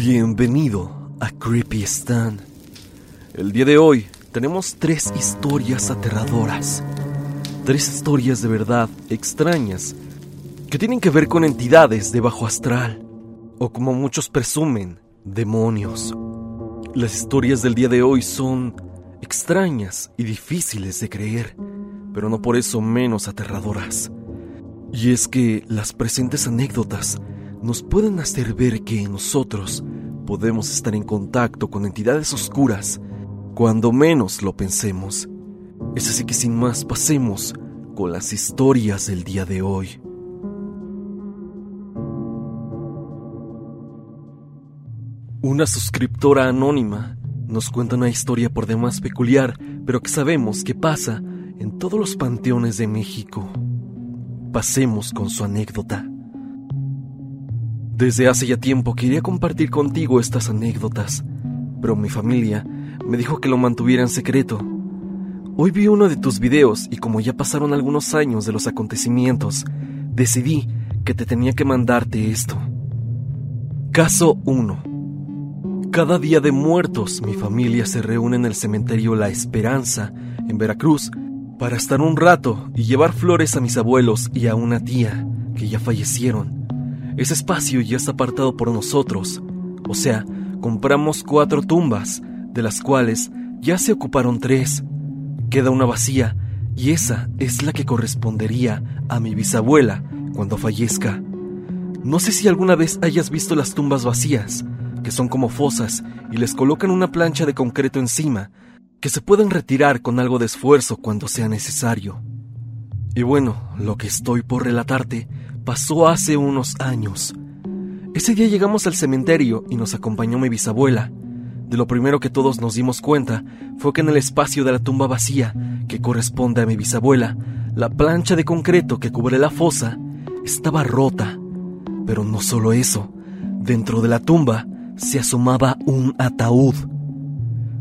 Bienvenido a Creepy Stan. El día de hoy tenemos tres historias aterradoras. Tres historias de verdad extrañas que tienen que ver con entidades de bajo astral o como muchos presumen, demonios. Las historias del día de hoy son extrañas y difíciles de creer, pero no por eso menos aterradoras. Y es que las presentes anécdotas nos pueden hacer ver que nosotros podemos estar en contacto con entidades oscuras cuando menos lo pensemos. Es así que sin más pasemos con las historias del día de hoy. Una suscriptora anónima nos cuenta una historia por demás peculiar, pero que sabemos que pasa en todos los panteones de México. Pasemos con su anécdota. Desde hace ya tiempo quería compartir contigo estas anécdotas, pero mi familia me dijo que lo mantuviera en secreto. Hoy vi uno de tus videos y como ya pasaron algunos años de los acontecimientos, decidí que te tenía que mandarte esto. Caso 1. Cada día de muertos mi familia se reúne en el cementerio La Esperanza, en Veracruz, para estar un rato y llevar flores a mis abuelos y a una tía que ya fallecieron. Ese espacio ya está apartado por nosotros, o sea, compramos cuatro tumbas, de las cuales ya se ocuparon tres. Queda una vacía y esa es la que correspondería a mi bisabuela cuando fallezca. No sé si alguna vez hayas visto las tumbas vacías, que son como fosas y les colocan una plancha de concreto encima, que se pueden retirar con algo de esfuerzo cuando sea necesario. Y bueno, lo que estoy por relatarte pasó hace unos años. Ese día llegamos al cementerio y nos acompañó mi bisabuela. De lo primero que todos nos dimos cuenta fue que en el espacio de la tumba vacía, que corresponde a mi bisabuela, la plancha de concreto que cubre la fosa estaba rota. Pero no solo eso, dentro de la tumba se asomaba un ataúd.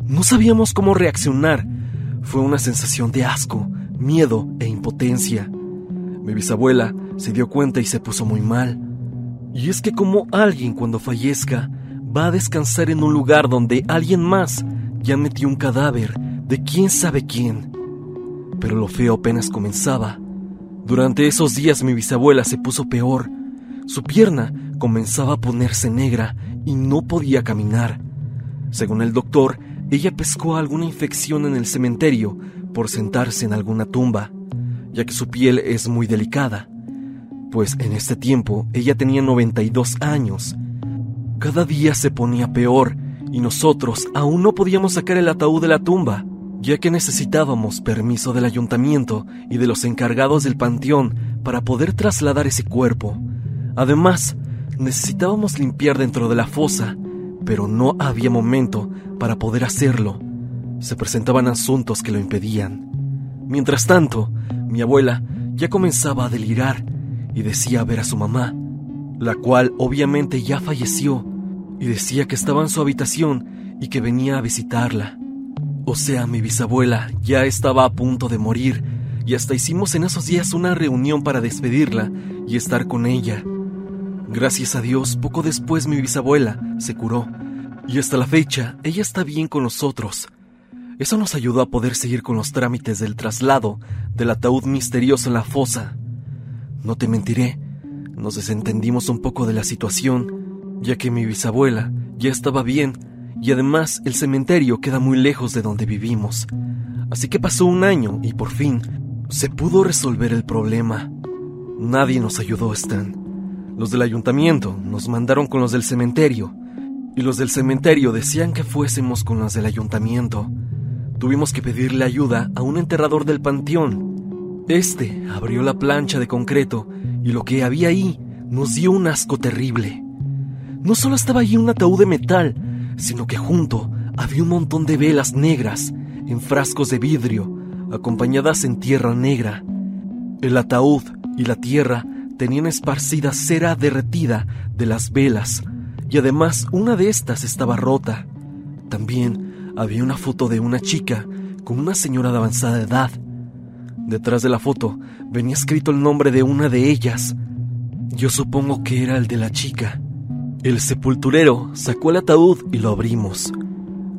No sabíamos cómo reaccionar. Fue una sensación de asco, miedo e impotencia. Mi bisabuela se dio cuenta y se puso muy mal. Y es que como alguien cuando fallezca va a descansar en un lugar donde alguien más ya metió un cadáver de quién sabe quién. Pero lo feo apenas comenzaba. Durante esos días mi bisabuela se puso peor. Su pierna comenzaba a ponerse negra y no podía caminar. Según el doctor, ella pescó alguna infección en el cementerio por sentarse en alguna tumba, ya que su piel es muy delicada pues en este tiempo ella tenía 92 años. Cada día se ponía peor y nosotros aún no podíamos sacar el ataúd de la tumba, ya que necesitábamos permiso del ayuntamiento y de los encargados del panteón para poder trasladar ese cuerpo. Además, necesitábamos limpiar dentro de la fosa, pero no había momento para poder hacerlo. Se presentaban asuntos que lo impedían. Mientras tanto, mi abuela ya comenzaba a delirar y decía ver a su mamá, la cual obviamente ya falleció, y decía que estaba en su habitación y que venía a visitarla. O sea, mi bisabuela ya estaba a punto de morir, y hasta hicimos en esos días una reunión para despedirla y estar con ella. Gracias a Dios, poco después mi bisabuela se curó, y hasta la fecha ella está bien con nosotros. Eso nos ayudó a poder seguir con los trámites del traslado del ataúd misterioso en la fosa. No te mentiré, nos desentendimos un poco de la situación, ya que mi bisabuela ya estaba bien y además el cementerio queda muy lejos de donde vivimos. Así que pasó un año y por fin se pudo resolver el problema. Nadie nos ayudó, Stan. Los del ayuntamiento nos mandaron con los del cementerio y los del cementerio decían que fuésemos con los del ayuntamiento. Tuvimos que pedirle ayuda a un enterrador del panteón este abrió la plancha de concreto y lo que había ahí nos dio un asco terrible. no solo estaba allí un ataúd de metal, sino que junto había un montón de velas negras en frascos de vidrio, acompañadas en tierra negra. El ataúd y la tierra tenían esparcida cera derretida de las velas, y además una de estas estaba rota. También había una foto de una chica con una señora de avanzada edad. Detrás de la foto venía escrito el nombre de una de ellas. Yo supongo que era el de la chica. El sepulturero sacó el ataúd y lo abrimos.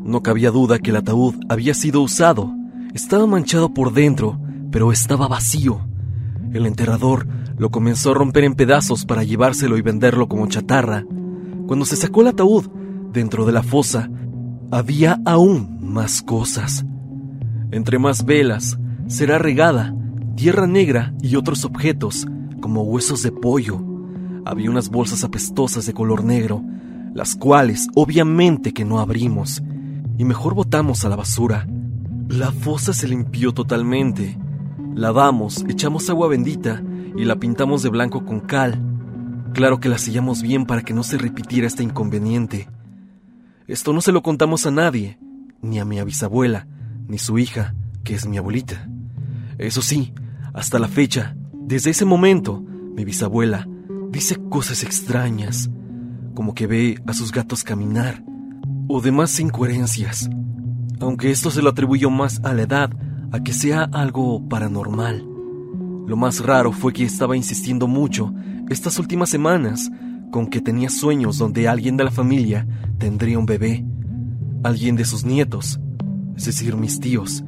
No cabía duda que el ataúd había sido usado. Estaba manchado por dentro, pero estaba vacío. El enterrador lo comenzó a romper en pedazos para llevárselo y venderlo como chatarra. Cuando se sacó el ataúd, dentro de la fosa, había aún más cosas. Entre más velas, cera regada, tierra negra y otros objetos, como huesos de pollo. Había unas bolsas apestosas de color negro, las cuales obviamente que no abrimos, y mejor botamos a la basura. La fosa se limpió totalmente. Lavamos, echamos agua bendita y la pintamos de blanco con cal. Claro que la sellamos bien para que no se repitiera este inconveniente. Esto no se lo contamos a nadie, ni a mi bisabuela, ni su hija, que es mi abuelita. Eso sí, hasta la fecha, desde ese momento, mi bisabuela dice cosas extrañas, como que ve a sus gatos caminar, o demás incoherencias, aunque esto se lo atribuyó más a la edad, a que sea algo paranormal. Lo más raro fue que estaba insistiendo mucho estas últimas semanas con que tenía sueños donde alguien de la familia tendría un bebé, alguien de sus nietos, es decir, mis tíos.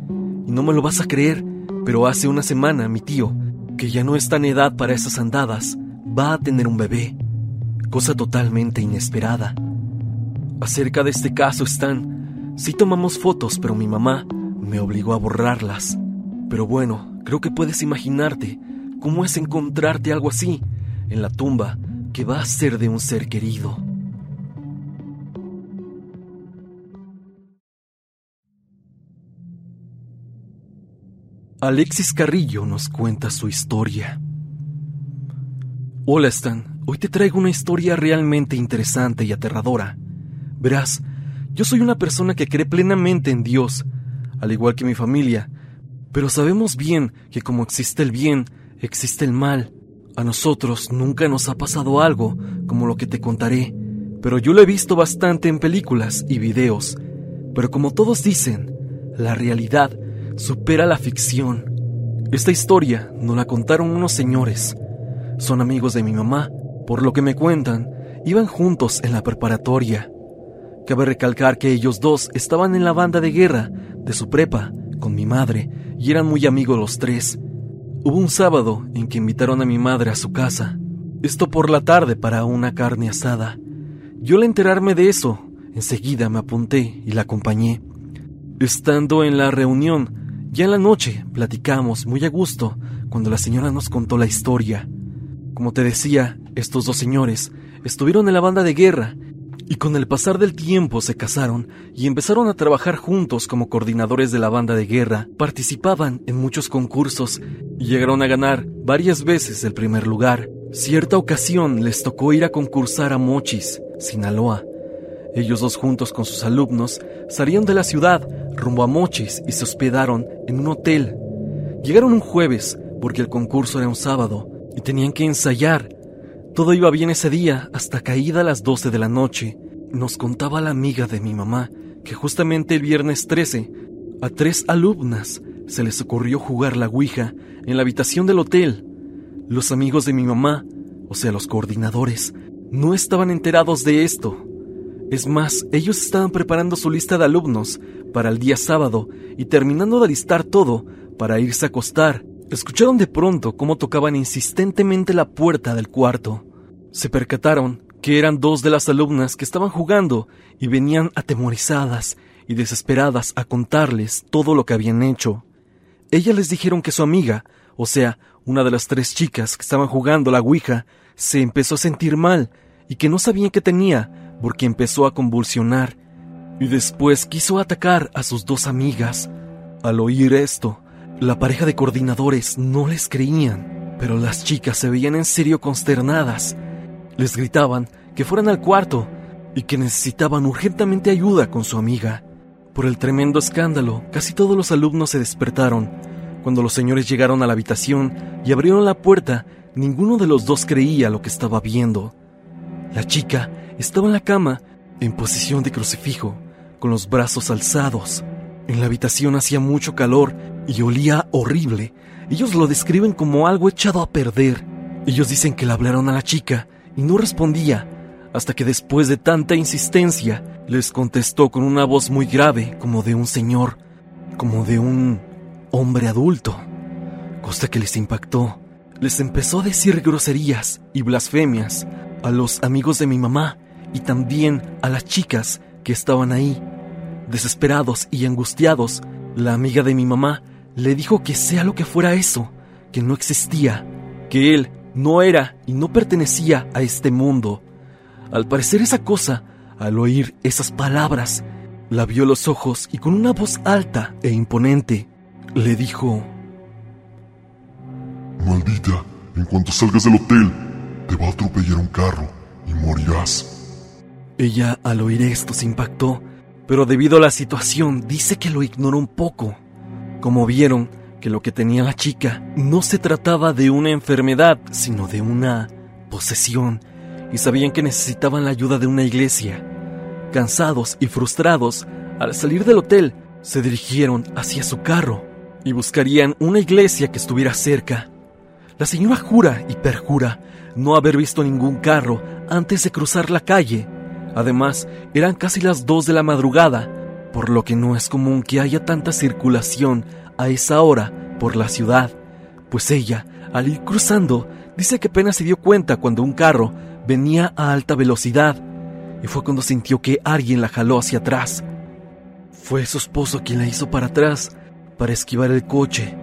Y no me lo vas a creer, pero hace una semana mi tío, que ya no está en edad para esas andadas, va a tener un bebé. Cosa totalmente inesperada. Acerca de este caso están, sí tomamos fotos, pero mi mamá me obligó a borrarlas. Pero bueno, Creo que puedes imaginarte cómo es encontrarte algo así en la tumba que va a ser de un ser querido. Alexis Carrillo nos cuenta su historia. Hola Stan, hoy te traigo una historia realmente interesante y aterradora. Verás, yo soy una persona que cree plenamente en Dios, al igual que mi familia, pero sabemos bien que como existe el bien, existe el mal. A nosotros nunca nos ha pasado algo como lo que te contaré, pero yo lo he visto bastante en películas y videos. Pero como todos dicen, la realidad supera la ficción. Esta historia nos la contaron unos señores. Son amigos de mi mamá, por lo que me cuentan, iban juntos en la preparatoria. Cabe recalcar que ellos dos estaban en la banda de guerra de su prepa con mi madre y eran muy amigos los tres. Hubo un sábado en que invitaron a mi madre a su casa, esto por la tarde para una carne asada. Yo al enterarme de eso, enseguida me apunté y la acompañé. Estando en la reunión, ya en la noche platicamos muy a gusto cuando la señora nos contó la historia. Como te decía, estos dos señores estuvieron en la banda de guerra y con el pasar del tiempo se casaron y empezaron a trabajar juntos como coordinadores de la banda de guerra, participaban en muchos concursos y llegaron a ganar varias veces el primer lugar. Cierta ocasión les tocó ir a concursar a Mochis, Sinaloa. Ellos dos juntos con sus alumnos salieron de la ciudad rumbo a Mochis y se hospedaron en un hotel. Llegaron un jueves porque el concurso era un sábado y tenían que ensayar todo iba bien ese día hasta caída a las 12 de la noche. Nos contaba la amiga de mi mamá que justamente el viernes 13 a tres alumnas se les ocurrió jugar la Ouija en la habitación del hotel. Los amigos de mi mamá, o sea, los coordinadores, no estaban enterados de esto. Es más, ellos estaban preparando su lista de alumnos para el día sábado y terminando de listar todo para irse a acostar Escucharon de pronto cómo tocaban insistentemente la puerta del cuarto. Se percataron que eran dos de las alumnas que estaban jugando y venían atemorizadas y desesperadas a contarles todo lo que habían hecho. Ellas les dijeron que su amiga, o sea, una de las tres chicas que estaban jugando la Ouija, se empezó a sentir mal y que no sabían qué tenía porque empezó a convulsionar y después quiso atacar a sus dos amigas. Al oír esto, la pareja de coordinadores no les creían, pero las chicas se veían en serio consternadas. Les gritaban que fueran al cuarto y que necesitaban urgentemente ayuda con su amiga. Por el tremendo escándalo, casi todos los alumnos se despertaron. Cuando los señores llegaron a la habitación y abrieron la puerta, ninguno de los dos creía lo que estaba viendo. La chica estaba en la cama, en posición de crucifijo, con los brazos alzados. En la habitación hacía mucho calor y olía horrible. Ellos lo describen como algo echado a perder. Ellos dicen que le hablaron a la chica y no respondía, hasta que después de tanta insistencia les contestó con una voz muy grave, como de un señor, como de un hombre adulto, cosa que les impactó. Les empezó a decir groserías y blasfemias a los amigos de mi mamá y también a las chicas que estaban ahí. Desesperados y angustiados, la amiga de mi mamá le dijo que sea lo que fuera eso, que no existía, que él no era y no pertenecía a este mundo. Al parecer esa cosa, al oír esas palabras, la vio los ojos y con una voz alta e imponente le dijo, Maldita, en cuanto salgas del hotel, te va a atropellar un carro y morirás. Ella al oír esto se impactó, pero debido a la situación dice que lo ignoró un poco. Como vieron que lo que tenía la chica no se trataba de una enfermedad, sino de una posesión, y sabían que necesitaban la ayuda de una iglesia. Cansados y frustrados, al salir del hotel, se dirigieron hacia su carro y buscarían una iglesia que estuviera cerca. La señora jura y perjura no haber visto ningún carro antes de cruzar la calle. Además, eran casi las dos de la madrugada, por lo que no es común que haya tanta circulación a esa hora por la ciudad, pues ella, al ir cruzando, dice que apenas se dio cuenta cuando un carro venía a alta velocidad, y fue cuando sintió que alguien la jaló hacia atrás. Fue su esposo quien la hizo para atrás, para esquivar el coche.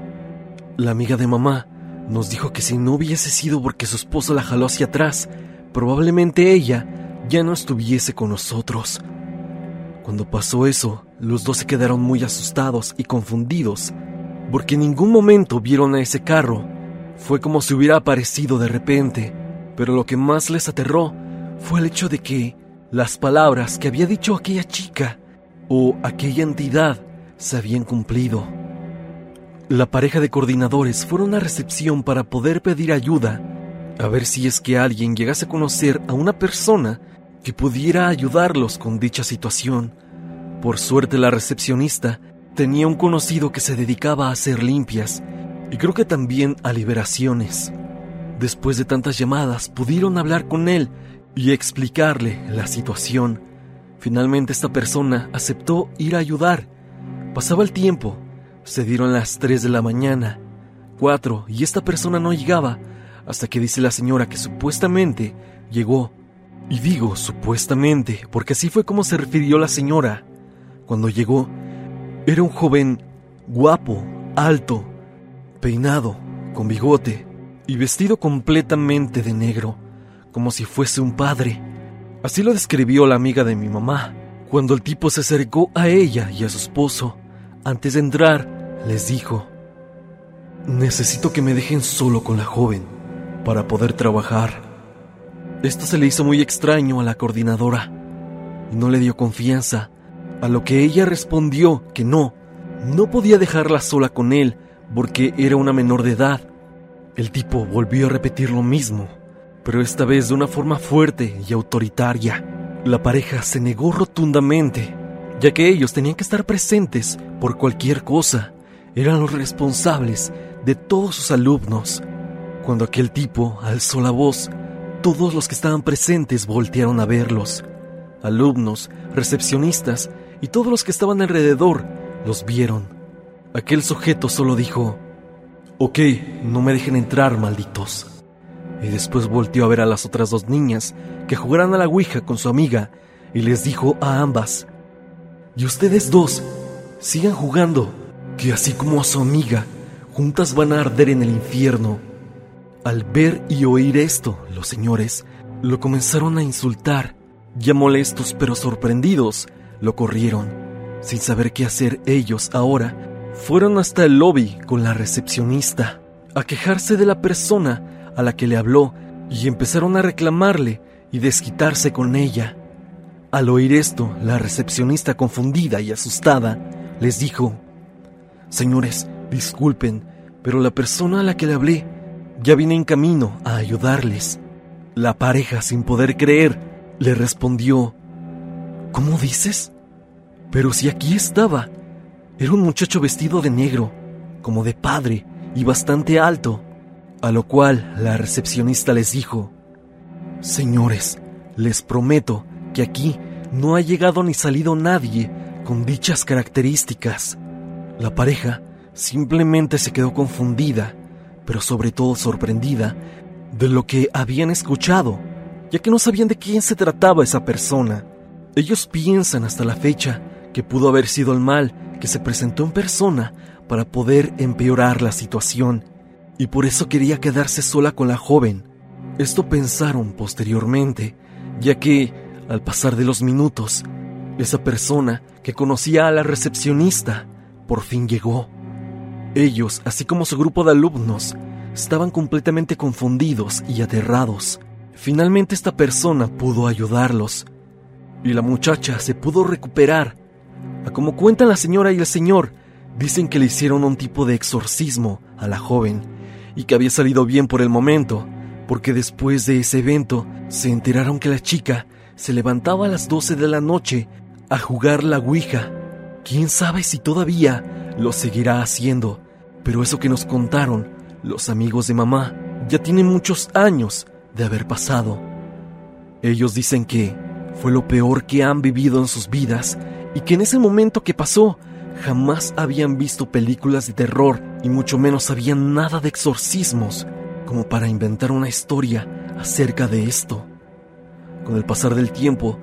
La amiga de mamá nos dijo que si no hubiese sido porque su esposo la jaló hacia atrás, probablemente ella ya no estuviese con nosotros. Cuando pasó eso, los dos se quedaron muy asustados y confundidos, porque en ningún momento vieron a ese carro. Fue como si hubiera aparecido de repente, pero lo que más les aterró fue el hecho de que las palabras que había dicho aquella chica o aquella entidad se habían cumplido. La pareja de coordinadores fueron a recepción para poder pedir ayuda, a ver si es que alguien llegase a conocer a una persona que pudiera ayudarlos con dicha situación. Por suerte la recepcionista tenía un conocido que se dedicaba a hacer limpias y creo que también a liberaciones. Después de tantas llamadas pudieron hablar con él y explicarle la situación. Finalmente esta persona aceptó ir a ayudar. Pasaba el tiempo se dieron las 3 de la mañana, 4, y esta persona no llegaba, hasta que dice la señora que supuestamente llegó. Y digo supuestamente, porque así fue como se refirió la señora. Cuando llegó, era un joven guapo, alto, peinado, con bigote y vestido completamente de negro, como si fuese un padre. Así lo describió la amiga de mi mamá, cuando el tipo se acercó a ella y a su esposo. Antes de entrar, les dijo, necesito que me dejen solo con la joven para poder trabajar. Esto se le hizo muy extraño a la coordinadora y no le dio confianza, a lo que ella respondió que no, no podía dejarla sola con él porque era una menor de edad. El tipo volvió a repetir lo mismo, pero esta vez de una forma fuerte y autoritaria. La pareja se negó rotundamente, ya que ellos tenían que estar presentes por cualquier cosa eran los responsables de todos sus alumnos. Cuando aquel tipo alzó la voz, todos los que estaban presentes voltearon a verlos. Alumnos, recepcionistas y todos los que estaban alrededor los vieron. Aquel sujeto solo dijo, Ok, no me dejen entrar, malditos. Y después volteó a ver a las otras dos niñas que jugaran a la Ouija con su amiga y les dijo a ambas, Y ustedes dos, sigan jugando que así como a su amiga, juntas van a arder en el infierno. Al ver y oír esto, los señores lo comenzaron a insultar. Ya molestos pero sorprendidos, lo corrieron. Sin saber qué hacer ellos ahora, fueron hasta el lobby con la recepcionista, a quejarse de la persona a la que le habló y empezaron a reclamarle y desquitarse con ella. Al oír esto, la recepcionista confundida y asustada les dijo, Señores, disculpen, pero la persona a la que le hablé ya viene en camino a ayudarles. La pareja, sin poder creer, le respondió, ¿Cómo dices? Pero si aquí estaba. Era un muchacho vestido de negro, como de padre, y bastante alto. A lo cual la recepcionista les dijo, Señores, les prometo que aquí no ha llegado ni salido nadie con dichas características. La pareja simplemente se quedó confundida, pero sobre todo sorprendida de lo que habían escuchado, ya que no sabían de quién se trataba esa persona. Ellos piensan hasta la fecha que pudo haber sido el mal que se presentó en persona para poder empeorar la situación, y por eso quería quedarse sola con la joven. Esto pensaron posteriormente, ya que, al pasar de los minutos, esa persona que conocía a la recepcionista por fin llegó. Ellos, así como su grupo de alumnos, estaban completamente confundidos y aterrados. Finalmente esta persona pudo ayudarlos, y la muchacha se pudo recuperar. A como cuentan la señora y el señor, dicen que le hicieron un tipo de exorcismo a la joven, y que había salido bien por el momento, porque después de ese evento se enteraron que la chica se levantaba a las 12 de la noche a jugar la Ouija. Quién sabe si todavía lo seguirá haciendo, pero eso que nos contaron los amigos de mamá ya tienen muchos años de haber pasado. Ellos dicen que fue lo peor que han vivido en sus vidas y que en ese momento que pasó jamás habían visto películas de terror y mucho menos sabían nada de exorcismos como para inventar una historia acerca de esto. Con el pasar del tiempo,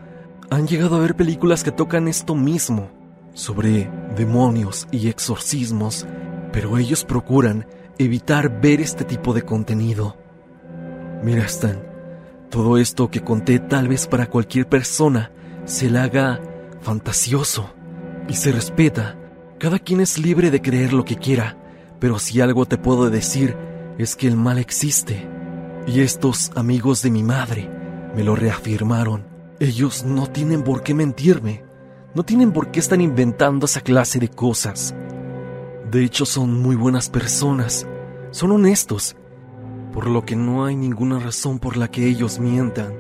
han llegado a ver películas que tocan esto mismo, sobre demonios y exorcismos, pero ellos procuran evitar ver este tipo de contenido. Mira, Stan, todo esto que conté tal vez para cualquier persona se le haga fantasioso y se respeta. Cada quien es libre de creer lo que quiera, pero si algo te puedo decir es que el mal existe. Y estos amigos de mi madre me lo reafirmaron. Ellos no tienen por qué mentirme. No tienen por qué estar inventando esa clase de cosas. De hecho, son muy buenas personas. Son honestos. Por lo que no hay ninguna razón por la que ellos mientan.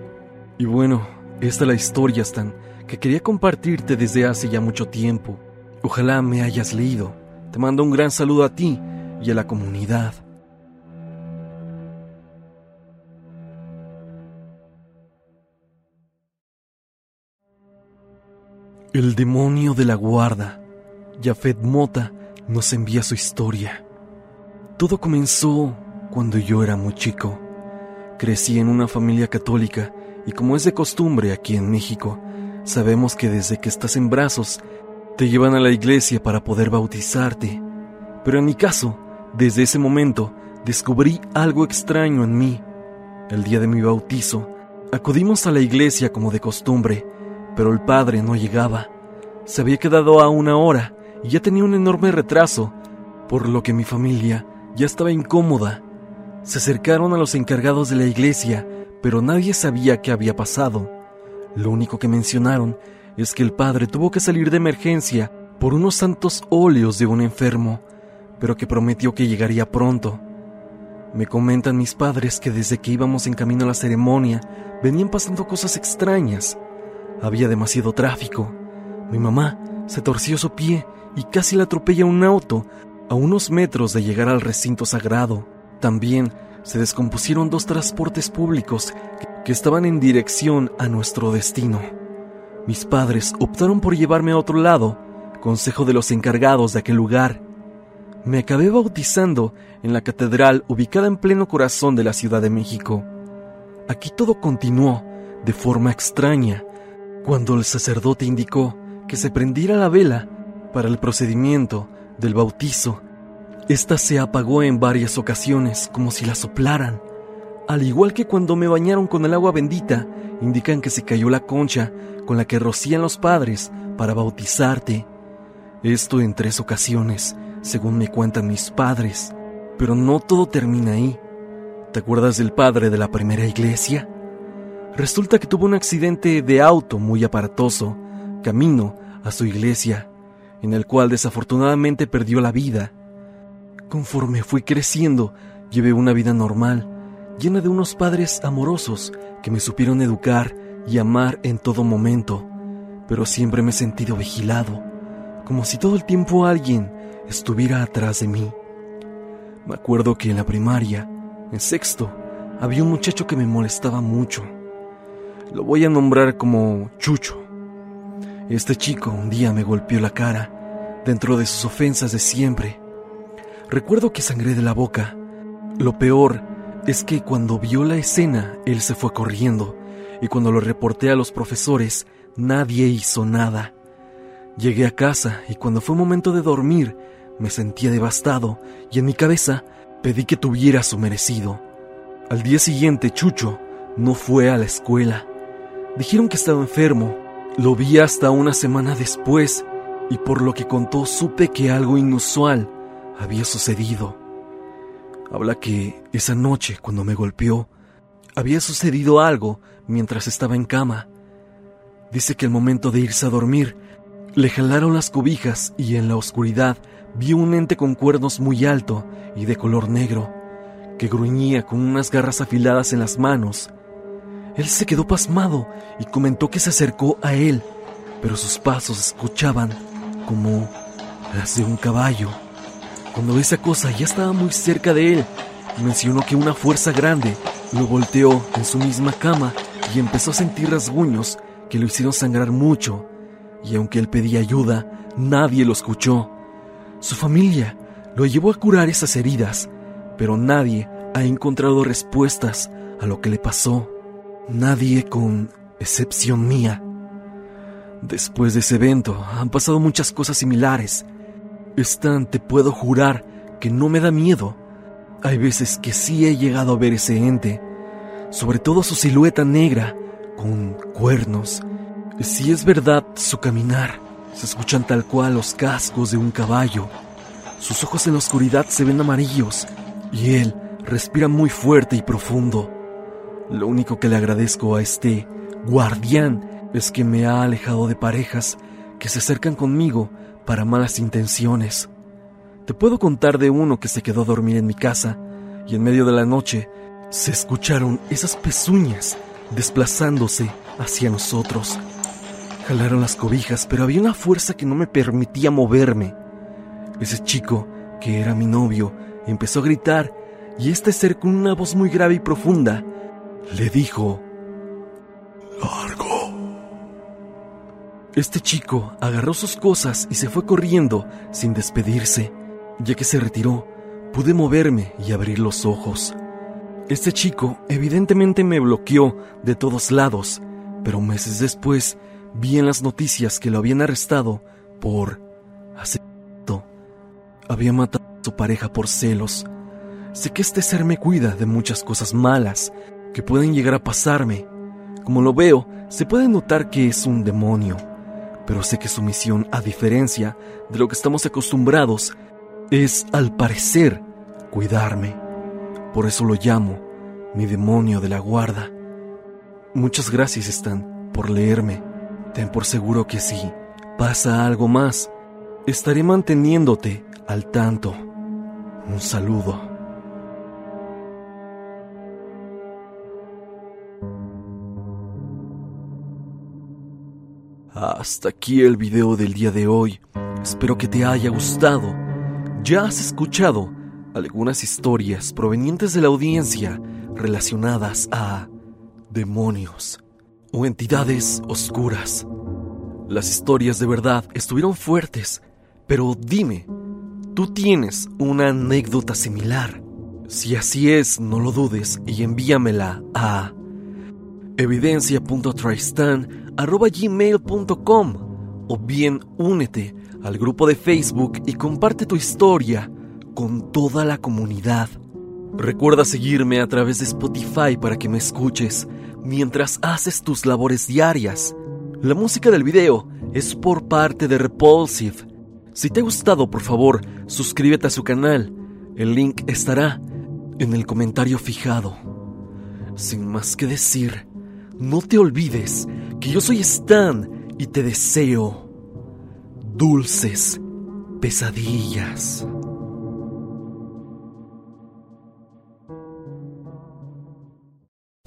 Y bueno, esta es la historia, Stan, que quería compartirte desde hace ya mucho tiempo. Ojalá me hayas leído. Te mando un gran saludo a ti y a la comunidad. El demonio de la guarda, Jafet Mota, nos envía su historia. Todo comenzó cuando yo era muy chico. Crecí en una familia católica y como es de costumbre aquí en México, sabemos que desde que estás en brazos te llevan a la iglesia para poder bautizarte. Pero en mi caso, desde ese momento, descubrí algo extraño en mí. El día de mi bautizo, acudimos a la iglesia como de costumbre, pero el padre no llegaba. Se había quedado a una hora y ya tenía un enorme retraso, por lo que mi familia ya estaba incómoda. Se acercaron a los encargados de la iglesia, pero nadie sabía qué había pasado. Lo único que mencionaron es que el padre tuvo que salir de emergencia por unos santos óleos de un enfermo, pero que prometió que llegaría pronto. Me comentan mis padres que desde que íbamos en camino a la ceremonia venían pasando cosas extrañas. Había demasiado tráfico. Mi mamá se torció su pie y casi la atropella un auto a unos metros de llegar al recinto sagrado. También se descompusieron dos transportes públicos que estaban en dirección a nuestro destino. Mis padres optaron por llevarme a otro lado, consejo de los encargados de aquel lugar. Me acabé bautizando en la catedral ubicada en pleno corazón de la Ciudad de México. Aquí todo continuó de forma extraña cuando el sacerdote indicó que se prendiera la vela para el procedimiento del bautizo. Esta se apagó en varias ocasiones como si la soplaran. Al igual que cuando me bañaron con el agua bendita, indican que se cayó la concha con la que rocían los padres para bautizarte. Esto en tres ocasiones, según me cuentan mis padres. Pero no todo termina ahí. ¿Te acuerdas del padre de la primera iglesia? Resulta que tuvo un accidente de auto muy aparatoso, camino a su iglesia, en el cual desafortunadamente perdió la vida. Conforme fui creciendo, llevé una vida normal, llena de unos padres amorosos que me supieron educar y amar en todo momento, pero siempre me he sentido vigilado, como si todo el tiempo alguien estuviera atrás de mí. Me acuerdo que en la primaria, en sexto, había un muchacho que me molestaba mucho. Lo voy a nombrar como Chucho. Este chico un día me golpeó la cara, dentro de sus ofensas de siempre. Recuerdo que sangré de la boca. Lo peor es que cuando vio la escena, él se fue corriendo, y cuando lo reporté a los profesores, nadie hizo nada. Llegué a casa y cuando fue momento de dormir, me sentía devastado y en mi cabeza pedí que tuviera su merecido. Al día siguiente, Chucho no fue a la escuela. Dijeron que estaba enfermo. Lo vi hasta una semana después y por lo que contó supe que algo inusual había sucedido. Habla que esa noche, cuando me golpeó, había sucedido algo mientras estaba en cama. Dice que al momento de irse a dormir, le jalaron las cobijas y en la oscuridad vio un ente con cuernos muy alto y de color negro, que gruñía con unas garras afiladas en las manos. Él se quedó pasmado y comentó que se acercó a él, pero sus pasos escuchaban como las de un caballo. Cuando esa cosa ya estaba muy cerca de él, mencionó que una fuerza grande lo volteó en su misma cama y empezó a sentir rasguños que lo hicieron sangrar mucho, y aunque él pedía ayuda, nadie lo escuchó. Su familia lo llevó a curar esas heridas, pero nadie ha encontrado respuestas a lo que le pasó. Nadie con excepción mía. Después de ese evento han pasado muchas cosas similares. Stan, te puedo jurar que no me da miedo. Hay veces que sí he llegado a ver ese ente, sobre todo su silueta negra, con cuernos. Si es verdad su caminar, se escuchan tal cual los cascos de un caballo. Sus ojos en la oscuridad se ven amarillos y él respira muy fuerte y profundo. Lo único que le agradezco a este guardián es que me ha alejado de parejas que se acercan conmigo para malas intenciones. Te puedo contar de uno que se quedó a dormir en mi casa y en medio de la noche se escucharon esas pezuñas desplazándose hacia nosotros. Jalaron las cobijas, pero había una fuerza que no me permitía moverme. Ese chico, que era mi novio, empezó a gritar y este ser con una voz muy grave y profunda le dijo, Largo. Este chico agarró sus cosas y se fue corriendo sin despedirse. Ya que se retiró, pude moverme y abrir los ojos. Este chico evidentemente me bloqueó de todos lados, pero meses después Vi en las noticias que lo habían arrestado por asesinato. Había matado a su pareja por celos. Sé que este ser me cuida de muchas cosas malas que pueden llegar a pasarme. Como lo veo, se puede notar que es un demonio, pero sé que su misión, a diferencia de lo que estamos acostumbrados, es, al parecer, cuidarme. Por eso lo llamo mi demonio de la guarda. Muchas gracias, Stan, por leerme. Ten por seguro que si pasa algo más, estaré manteniéndote al tanto. Un saludo. Hasta aquí el video del día de hoy. Espero que te haya gustado. Ya has escuchado algunas historias provenientes de la audiencia relacionadas a demonios o entidades oscuras. Las historias de verdad estuvieron fuertes, pero dime, ¿tú tienes una anécdota similar? Si así es, no lo dudes y envíamela a evidencia.tristan.gmail.com o bien únete al grupo de Facebook y comparte tu historia con toda la comunidad. Recuerda seguirme a través de Spotify para que me escuches mientras haces tus labores diarias. La música del video es por parte de Repulsive. Si te ha gustado, por favor, suscríbete a su canal. El link estará en el comentario fijado. Sin más que decir, no te olvides que yo soy Stan y te deseo dulces pesadillas.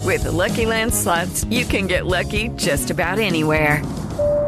With the Lucky Land slots, you can get lucky just about anywhere.